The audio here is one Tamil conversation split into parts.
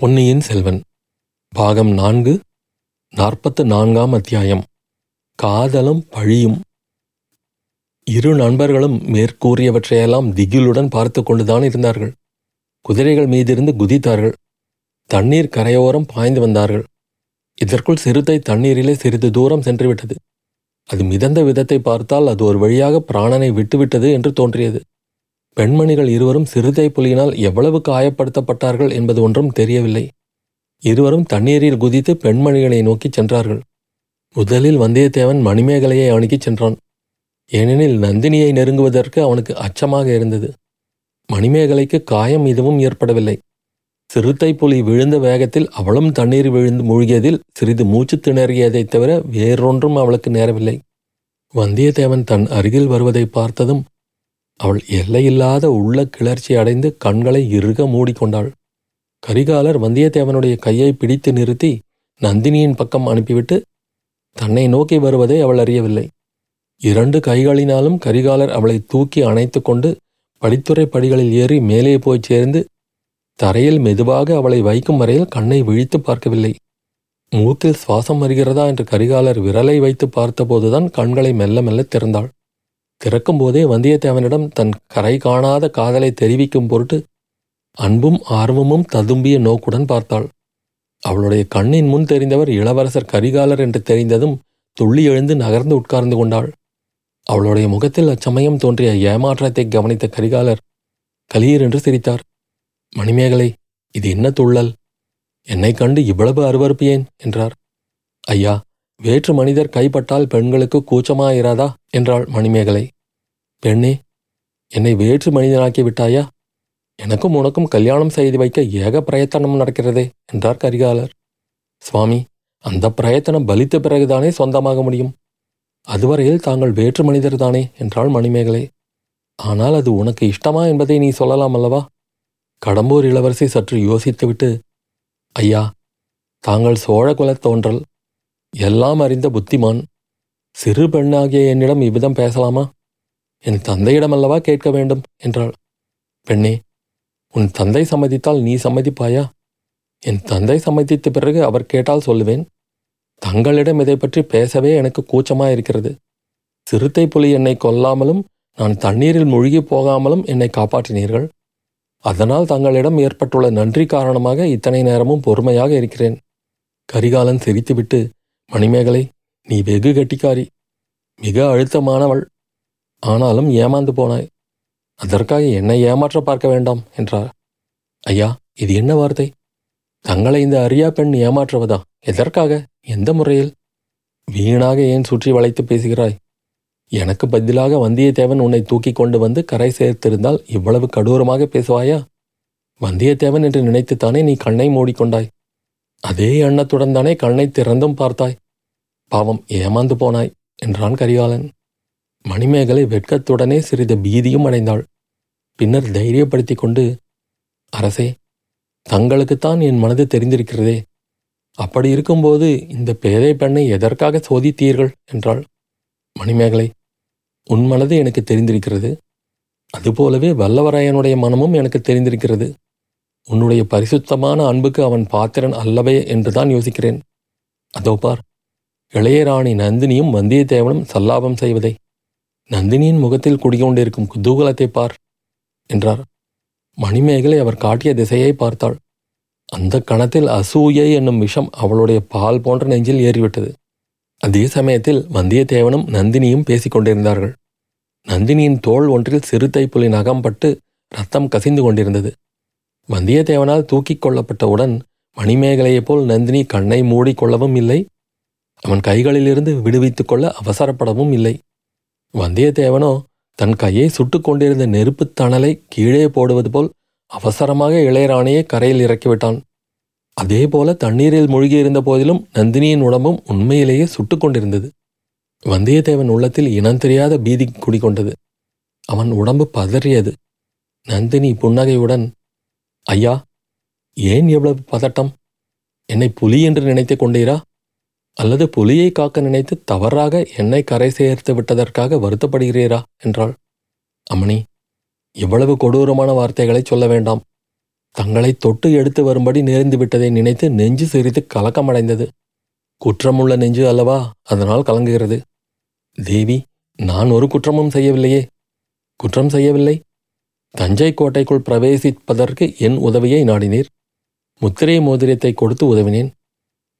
பொன்னியின் செல்வன். பாகம் நான்கு நாற்பத்து நான்காம் அத்தியாயம். காதலும் பழியும். இரு நண்பர்களும் மேற்கூறியவற்றையெல்லாம் திகிலுடன் பார்த்து கொண்டுதான் இருந்தார்கள். குதிரைகள் மீதிருந்து குதித்தார்கள். தண்ணீர் கரையோரம் பாய்ந்து வந்தார்கள். இதற்குள் சிறுத்தை தண்ணீரிலே சிறிது தூரம் சென்றுவிட்டது. அது மிதந்த விதத்தை பார்த்தால் அது ஒரு வழியாக பிராணனை விட்டுவிட்டது என்று தோன்றியது. பெண்மணிகள் இருவரும் சிறுத்தை புலியினால் எவ்வளவு காயப்படுத்தப்பட்டார்கள் என்பது ஒன்றும் தெரியவில்லை. இருவரும் தண்ணீரில் குதித்து பெண்மணிகளை நோக்கிச் சென்றார்கள். முதலில் வந்தியத்தேவன் மணிமேகலையை அணுகிச் சென்றான். ஏனெனில் நந்தினியை நெருங்குவதற்கு அவனுக்கு அச்சமாக இருந்தது. மணிமேகலைக்கு காயம் எதுவும் ஏற்படவில்லை. சிறுத்தை புலி விழுந்த வேகத்தில் அவளும் தண்ணீர் விழுந்து மூழ்கியதில் சிறிது மூச்சு திணறியதைத் தவிர வேறொன்றும் அவளுக்கு நேரவில்லை. வந்தியத்தேவன் தன் அருகில் வருவதை பார்த்ததும் அவள் எல்லையில்லாத உள்ள கிளர்ச்சி அடைந்து கண்களை இறுக மூடிக்கொண்டாள். கரிகாலர் வந்தியத்தேவனுடைய கையை பிடித்து நிறுத்தி நந்தினியின் பக்கம் அனுப்பிவிட்டு தன்னை நோக்கி வருவதை அவள் அறியவில்லை. இரண்டு கைகளினாலும் கரிகாலர் அவளை தூக்கி அணைத்து கொண்டு படித்துறை படிகளில் ஏறி மேலே போய் சேர்ந்து தரையில் மெதுவாக அவளை வைக்கும் வரையில் கண்ணை விழித்து பார்க்கவில்லை. மூக்கில் சுவாசம் வருகிறதா? என்று கரிகாலர் விரலை வைத்து பார்த்தபோதுதான் கண்களை மெல்ல மெல்ல திறந்தாள். திறக்கும்போதே வந்தியத்தேவனிடம் தன் கரை காணாத காதலை தெரிவிக்கும் பொருட்டு அன்பும் ஆர்வமும் ததும்பிய நோக்குடன் பார்த்தாள். அவளுடைய கண்ணின் முன் தெரிந்தவர் இளவரசர் கரிகாலர் என்று தெரிந்ததும் துள்ளி எழுந்து நகர்ந்து உட்கார்ந்து கொண்டாள். அவளுடைய முகத்தில் அச்சமயம் தோன்றிய ஏமாற்றத்தை கவனித்த கரிகாலர் கலீர் என்று சிரித்தார். மணிமேகலை இது என்ன துள்ளல்? என்னை கண்டு இவ்வளவு அருவறுப்பு ஏன்? என்றார். ஐயா வேற்று மனிதர் கைப்பட்டால் பெண்களுக்கு கூச்சமாயிராதா? என்றாள் மணிமேகலை. பெண்ணே என்னை வேற்று மனிதனாக்கி விட்டாயா எனக்கும் உனக்கும் கல்யாணம் செய்து வைக்க ஏக பிரயத்தனம் நடக்கிறதே என்றார் கரிகாலர். சுவாமி அந்த பிரயத்தனம் பலித்த பிறகுதானே சொந்தமாக முடியும். அதுவரையில் தாங்கள் வேற்று மனிதர் தானே என்றாள் மணிமேகலை. ஆனால் அது உனக்கு இஷ்டமா என்பதை நீ சொல்லலாம் அல்லவா? கடம்பூர் இளவரசி சற்று யோசித்துவிட்டு ஐயா தாங்கள் சோழ குலத் தோன்றல் எல்லாம் அறிந்த புத்திமான் சிறு பெண்ணாகிய என்னிடம் இவ்விதம் பேசலாமா? என் தந்தையிடம் அல்லவா கேட்க வேண்டும்? என்றாள். பெண்ணே உன் தந்தை சம்மதித்தால் நீ சம்மதிப்பாயா? என் தந்தை சம்மதித்த பிறகு அவர் கேட்டால் சொல்லுவேன். தங்களிடம் இதை பற்றி பேசவே எனக்கு கூச்சமாக இருக்கிறது சிறுத்தை புலி என்னை கொல்லாமலும் நான் தண்ணீரில் முழுகி போகாமலும் என்னை காப்பாற்றினீர்கள். அதனால் தங்களிடம் ஏற்பட்டுள்ள நன்றி காரணமாக இத்தனை நேரமும் பொறுமையாக இருக்கிறேன். கரிகாலன் சிரித்துவிட்டு மணிமேகலை நீ வெகு கெட்டிக்காரி மிக அழுத்தமானவள். ஆனாலும் ஏமாந்து போனாய். அதற்காக என்னை ஏமாற்ற பார்க்க வேண்டாம் என்றார். ஐயா இது என்ன வார்த்தை? தங்களை இந்த அரியா பெண் ஏமாற்றுவதா? எதற்காக? எந்த முறையில்? வீணாக ஏன் சுற்றி வளைத்து பேசுகிறாய்? எனக்கு பதிலாக வந்தியத்தேவன் உன்னை தூக்கி கொண்டு வந்து கரை சேர்த்திருந்தால் இவ்வளவு கடூரமாக பேசுவாயா? வந்தியத்தேவன் என்று நினைத்துத்தானே நீ கண்ணை மூடிக்கொண்டாய்? அதே எண்ணத்துடன் தானே கண்ணை திறந்தும் பார்த்தாய். பாவம் ஏமாந்து போனாய் என்றான் கரிகாலன். மணிமேகலை வெட்கத்துடனே சிறிது பீதியும் அடைந்தாள். பின்னர் தைரியப்படுத்திக் கொண்டு அரசே தங்களுக்குத்தான் என் மனது தெரிந்திருக்கிறதே. அப்படி இருக்கும்போது இந்த பேதை பெண்ணை எதற்காக சோதித்தீர்கள்? என்றாள். மணிமேகலை உன் மனது எனக்கு தெரிந்திருக்கிறது. அதுபோலவே வல்லவராயனுடைய மனமும் எனக்கு தெரிந்திருக்கிறது. உன்னுடைய பரிசுத்தமான அன்புக்கு அவன் பாத்திரன் அல்லவே என்றுதான் யோசிக்கிறேன். அதோ பார் இளையராணி நந்தினியும் வந்தியத்தேவனும் சல்லாபம் செய்வதை. நந்தினியின் முகத்தில் குடிகொண்டிருக்கும் குதூகலத்தை பார் என்றார். மணிமேகலை அவர் காட்டிய திசையை பார்த்தாள். அந்த கணத்தில் அசூயை என்னும் விஷம் அவளுடைய பால் போன்ற நெஞ்சில் ஏறிவிட்டது. அதே சமயத்தில் வந்தியத்தேவனும் நந்தினியும் பேசிக் கொண்டிருந்தார்கள். நந்தினியின் தோள் ஒன்றில் சிறுத்தை புலி நகம்பட்டு ரத்தம் கசிந்து கொண்டிருந்தது. வந்தியத்தேவனால் தூக்கிக் கொள்ளப்பட்டவுடன் மணிமேகலையைப் போல் நந்தினி கண்ணை மூடிக்கொள்ளவும் இல்லை. அவன் கைகளிலிருந்து விடுவித்துக் கொள்ள அவசரப்படவும் இல்லை. வந்தியத்தேவனோ தன் கையை சுட்டு கொண்டிருந்த நெருப்புத் தணலை கீழே போடுவது போல் அவசரமாக இளையராணியை கரையில் இறக்கிவிட்டான். அதேபோல தண்ணீரில் மூழ்கியிருந்த போதிலும் நந்தினியின் உடம்பும் உண்மையிலேயே சுட்டு கொண்டிருந்தது. வந்தியத்தேவன் உள்ளத்தில் இனம் தெரியாத பீதி குடிகொண்டது. அவன் உடம்பு பதறியது. நந்தினி புன்னகையுடன் ஐயா ஏன் எவ்வளவு பதட்டம்? என்னை புலி என்று நினைத்துக் கொண்டீரா? அல்லது புலியை காக்க நினைத்து தவறாக என்னை கரை சேர்த்து விட்டதற்காக வருத்தப்படுகிறீரா? என்றாள். அம்மணி இவ்வளவு கொடூரமான வார்த்தைகளை சொல்ல வேண்டாம். தங்களை தொட்டு எடுத்து வரும்படி நேர்ந்து விட்டதை நினைத்து நெஞ்சு சிரித்து கலக்கமடைந்தது. குற்றமுள்ள நெஞ்சு அல்லவா அதனால் கலங்குகிறது. தேவி நான் ஒரு குற்றமும் செய்யவில்லையே. குற்றம் செய்யவில்லை. தஞ்சை கோட்டைக்குள் பிரவேசிப்பதற்கு என் உதவியை நாடினீர். முத்திரை மோதிரத்தை கொடுத்து உதவினேன்.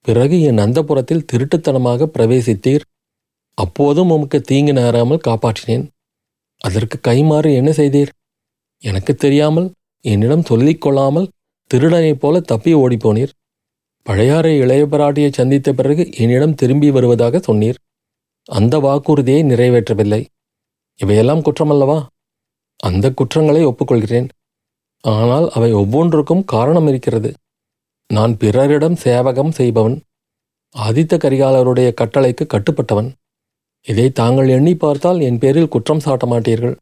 பிறகு என் அந்தப்புறத்தில் திருட்டுத்தனமாக பிரவேசித்தீர். அப்போதும் உமக்கு தீங்கு நேராமல் காப்பாற்றினேன். அதற்கு கைமாறு என்ன செய்தீர்? எனக்கு தெரியாமல் என்னிடம் சொல்லிக் கொள்ளாமல் திருடனைப் போல தப்பி ஓடிப்போனீர். பழையாறை இளைய பிராட்டியை சந்தித்த பிறகு என்னிடம் திரும்பி வருவதாக சொன்னீர். அந்த வாக்குறுதியை நிறைவேற்றவில்லை. இவையெல்லாம் குற்றமல்லவா? அந்த குற்றங்களை ஒப்புக்கொள்கிறேன். ஆனால் அவை ஒவ்வொன்றுக்கும் காரணம் இருக்கிறது. நான் பிறரிடம் சேவகம் செய்பவன் ஆதித்த கரிகாலருடைய கட்டளைக்கு கட்டுப்பட்டவன். இதை தாங்கள் எண்ணி பார்த்தால் என் பேரில் குற்றம் சாட்ட மாட்டீர்கள்.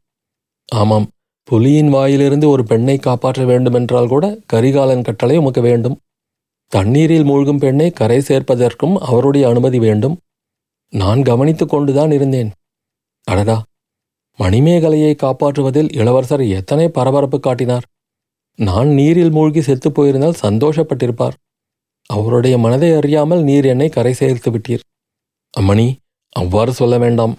ஆமாம் புலியின் வாயிலிருந்து ஒரு பெண்ணை காப்பாற்ற வேண்டுமென்றால் கூட கரிகாலன் கட்டளை உமக்கு வேண்டும். தண்ணீரில் மூழ்கும் பெண்ணை கரை சேர்ப்பதற்கும் அவருடைய அனுமதி வேண்டும். நான் கவனித்து கொண்டுதான் இருந்தேன். அடடா மணிமேகலையை காப்பாற்றுவதில் இளவரசர் எத்தனை பரபரப்பு காட்டினார். நான் நீரில் மூழ்கி செத்துப் போயிருந்தால் சந்தோஷப்பட்டிருப்பார். அவருடைய மனதை அறியாமல் நீர் என்னை கரை சேர்த்து விட்டீர். அம்மணி அவ்வாறு சொல்ல வேண்டாம்.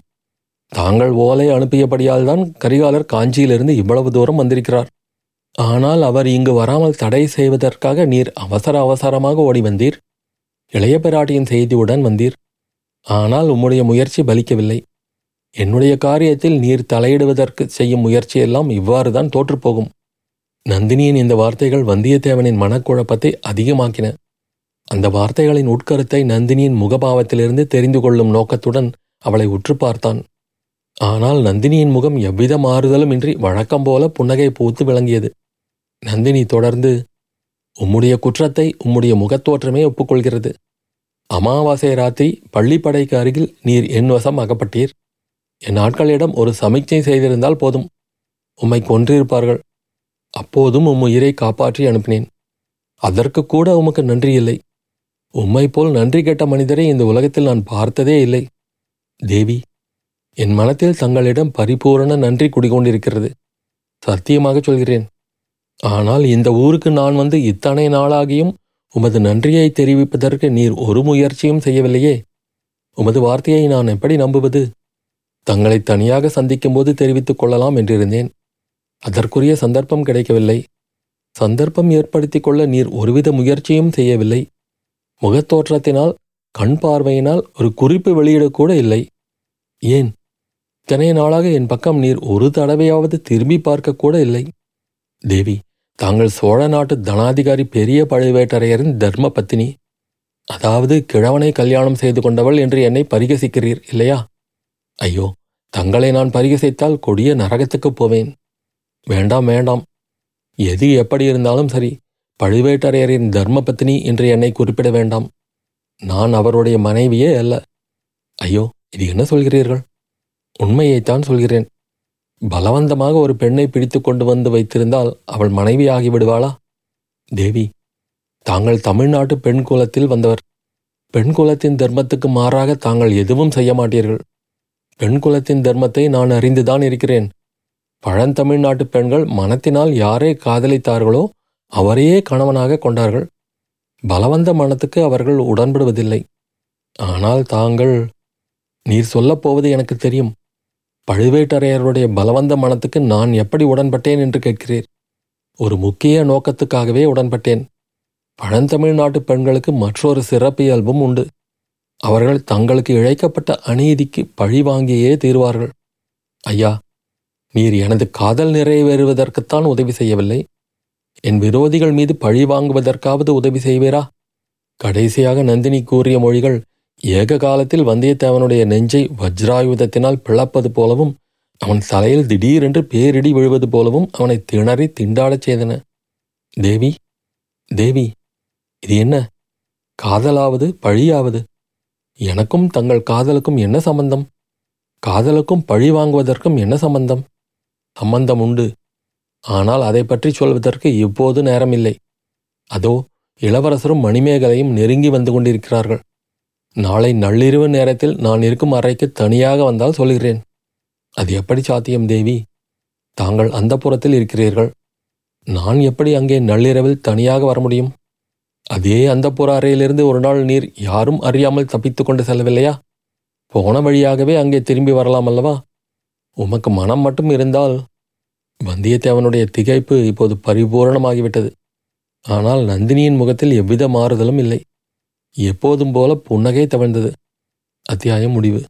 தாங்கள் ஓலை அனுப்பியபடியால் தான் கரிகாலர் காஞ்சியிலிருந்து இவ்வளவு தூரம் வந்திருக்கிறார். ஆனால் அவர் இங்கு வராமல் தடை செய்வதற்காக நீர் அவசர அவசரமாக ஓடி வந்தீர். இளைய பிராட்டியின் செய்தியுடன் வந்தீர். ஆனால் உம்முடைய முயற்சி பலிக்கவில்லை. என்னுடைய காரியத்தில் நீர் தலையிடுவதற்கு செய்யும் முயற்சியெல்லாம் இவ்வாறுதான் தோற்றுப்போகும். நந்தினியின் இந்த வார்த்தைகள் வந்தியத்தேவனின் மனக்குழப்பத்தை அதிகமாக்கின. அந்த வார்த்தைகளின் உட்கருத்தை நந்தினியின் முகபாவத்திலிருந்து தெரிந்து கொள்ளும் நோக்கத்துடன் அவளை உற்று பார்த்தான். ஆனால் நந்தினியின் முகம் எவ்வித மாறுதலும் இன்றி வழக்கம் போல புன்னகை பூத்து விளங்கியது. நந்தினி தொடர்ந்து உம்முடைய குற்றத்தை உம்முடைய முகத்தோற்றமே ஒப்புக்கொள்கிறது. அமாவாசை ராத்திரி பள்ளிப்படைக்கு அருகில் நீர் என் வசம் அகப்பட்டீர். என் ஆட்களிடம் ஒரு சமிக்ஞை செய்திருந்தால் போதும். உம்மை கொன்றிருப்பார்கள். அப்போதும் உம் உயிரை காப்பாற்றி அனுப்பினேன். அதற்கு கூட உமக்கு நன்றி இல்லை. உம்மை போல் நன்றி கெட்ட மனிதரை இந்த உலகத்தில் நான் பார்த்ததே இல்லை. தேவி என் மனத்தில் தங்களிடம் பரிபூரண நன்றி குடிகொண்டிருக்கிறது. சத்தியமாக சொல்கிறேன். ஆனால் இந்த ஊருக்கு நான் வந்து இத்தனை நாளாகியும் உமது நன்றியை தெரிவிப்பதற்கு நீர் ஒரு முயற்சியும் செய்யவில்லையே. உமது வார்த்தையை நான் எப்படி நம்புவது? தங்களை தனியாக சந்திக்கும்போது தெரிவித்துக் கொள்ளலாம் என்றிருந்தேன். அதற்குரிய சந்தர்ப்பம் கிடைக்கவில்லை. சந்தர்ப்பம் ஏற்படுத்திக் கொள்ள நீர் ஒருவித முயற்சியும் செய்யவில்லை. முகத்தோற்றத்தினால் கண் பார்வையினால் ஒரு குறிப்பு வெளியிடக்கூட இல்லை. ஏன்? இத்தனை நாளாக என் பக்கம் நீர் ஒரு தடவையாவது திரும்பி பார்க்க கூட இல்லை. தேவி தாங்கள் சோழ நாட்டு தனாதிகாரி பெரிய பழுவேட்டரையரின் தர்ம பத்தினி. அதாவது கிழவனை கல்யாணம் செய்து கொண்டவள் என்று என்னை பரிகசிக்கிறீர் இல்லையா? ஐயோ தங்களை நான் பரிகசித்தால் கொடிய நரகத்துக்குப் போவேன். வேண்டாம் வேண்டாம். எது எப்படி இருந்தாலும் சரி பழுவேட்டரையரின் தர்ம பத்தினி என்று என்னை குறிப்பிட வேண்டாம். நான் அவருடைய மனைவியே அல்ல. ஐயோ இது என்ன சொல்கிறீர்கள்? உண்மையைத்தான் சொல்கிறேன். பலவந்தமாக ஒரு பெண்ணை பிடித்து கொண்டு வந்து வைத்திருந்தால் அவள் மனைவி ஆகிவிடுவாளா தேவி தாங்கள் தமிழ்நாட்டு பெண் குலத்தில் வந்தவர். பெண் குலத்தின் தர்மத்துக்கு மாறாக தாங்கள் எதுவும் செய்ய மாட்டீர்கள். பெண் குலத்தின் தர்மத்தை நான் அறிந்துதான் இருக்கிறேன். பழந்தமிழ்நாட்டு பெண்கள் மனத்தினால் யாரை காதலித்தார்களோ அவரையே கணவனாக கொண்டார்கள். பலவந்த மனத்துக்கு அவர்கள் உடன்படுவதில்லை. ஆனால் தாங்கள் நீர் சொல்லப் போவது எனக்கு தெரியும். பழுவேட்டரையருடைய பலவந்த மனத்துக்கு நான் எப்படி உடன்பட்டேன் என்று கேட்கிறீர். ஒரு முக்கிய நோக்கத்துக்காகவே உடன்பட்டேன். பழந்தமிழ்நாட்டு பெண்களுக்கு மற்றொரு சிறப்பியல்பும் உண்டு. அவர்கள் தங்களுக்கு இழைக்கப்பட்ட அநீதிக்கு பழி வாங்கியே தீர்வார்கள். ஐயா நீர் எனது காதல் நிறைவேறுவதற்குத்தான் உதவி செய்யவில்லை. என் விரோதிகள் மீது பழி வாங்குவதற்காவது உதவி செய்வீரா? கடைசியாக நந்தினி கூறிய மொழிகள் ஏக காலத்தில் வந்தியத்தேவனுடைய நெஞ்சை வஜ்ராயுதத்தினால் பிளப்பது போலவும் அவன் தலையில் திடீரென்று பேரிடி விழுவது போலவும் அவனை திணறி திண்டாடச் செய்தன. தேவி தேவி இது என்ன? காதலாவது பழியாவது? எனக்கும் தங்கள் காதலுக்கும் என்ன சம்பந்தம்? காதலுக்கும் பழி வாங்குவதற்கும் என்ன சம்பந்தம்? சம்பந்தம் உண்டு. ஆனால் அதை பற்றி சொல்வதற்கு இப்போது நேரமில்லை. அதோ இளவரசரும் மணிமேகலையும் நெருங்கி வந்து கொண்டிருக்கிறார்கள். நாளை நள்ளிரவு நேரத்தில் நான் இருக்கும் அறைக்கு தனியாக வந்தால் சொல்கிறேன். அது எப்படி சாத்தியம் தேவி? தாங்கள் அந்த புறத்தில் இருக்கிறீர்கள். நான் எப்படி அங்கே நள்ளிரவில் தனியாக வர முடியும்? அதே அந்த புற அறையிலிருந்து ஒரு நாள் நீர் யாரும் அறியாமல் தப்பித்து கொண்டு செல்லவில்லையா? போன வழியாகவே அங்கே திரும்பி வரலாம் அல்லவா? உமக்கு மனம் மட்டும் இருந்தால் வந்தியத்தேவனுடைய திகைப்பு இப்போது பரிபூரணமாகிவிட்டது. ஆனால் நந்தினியின் முகத்தில் எவ்வித மாறுதலும் இல்லை. எப்போதும் போல புன்னகை தவழ்ந்தது. அத்தியாயம் முடிவு.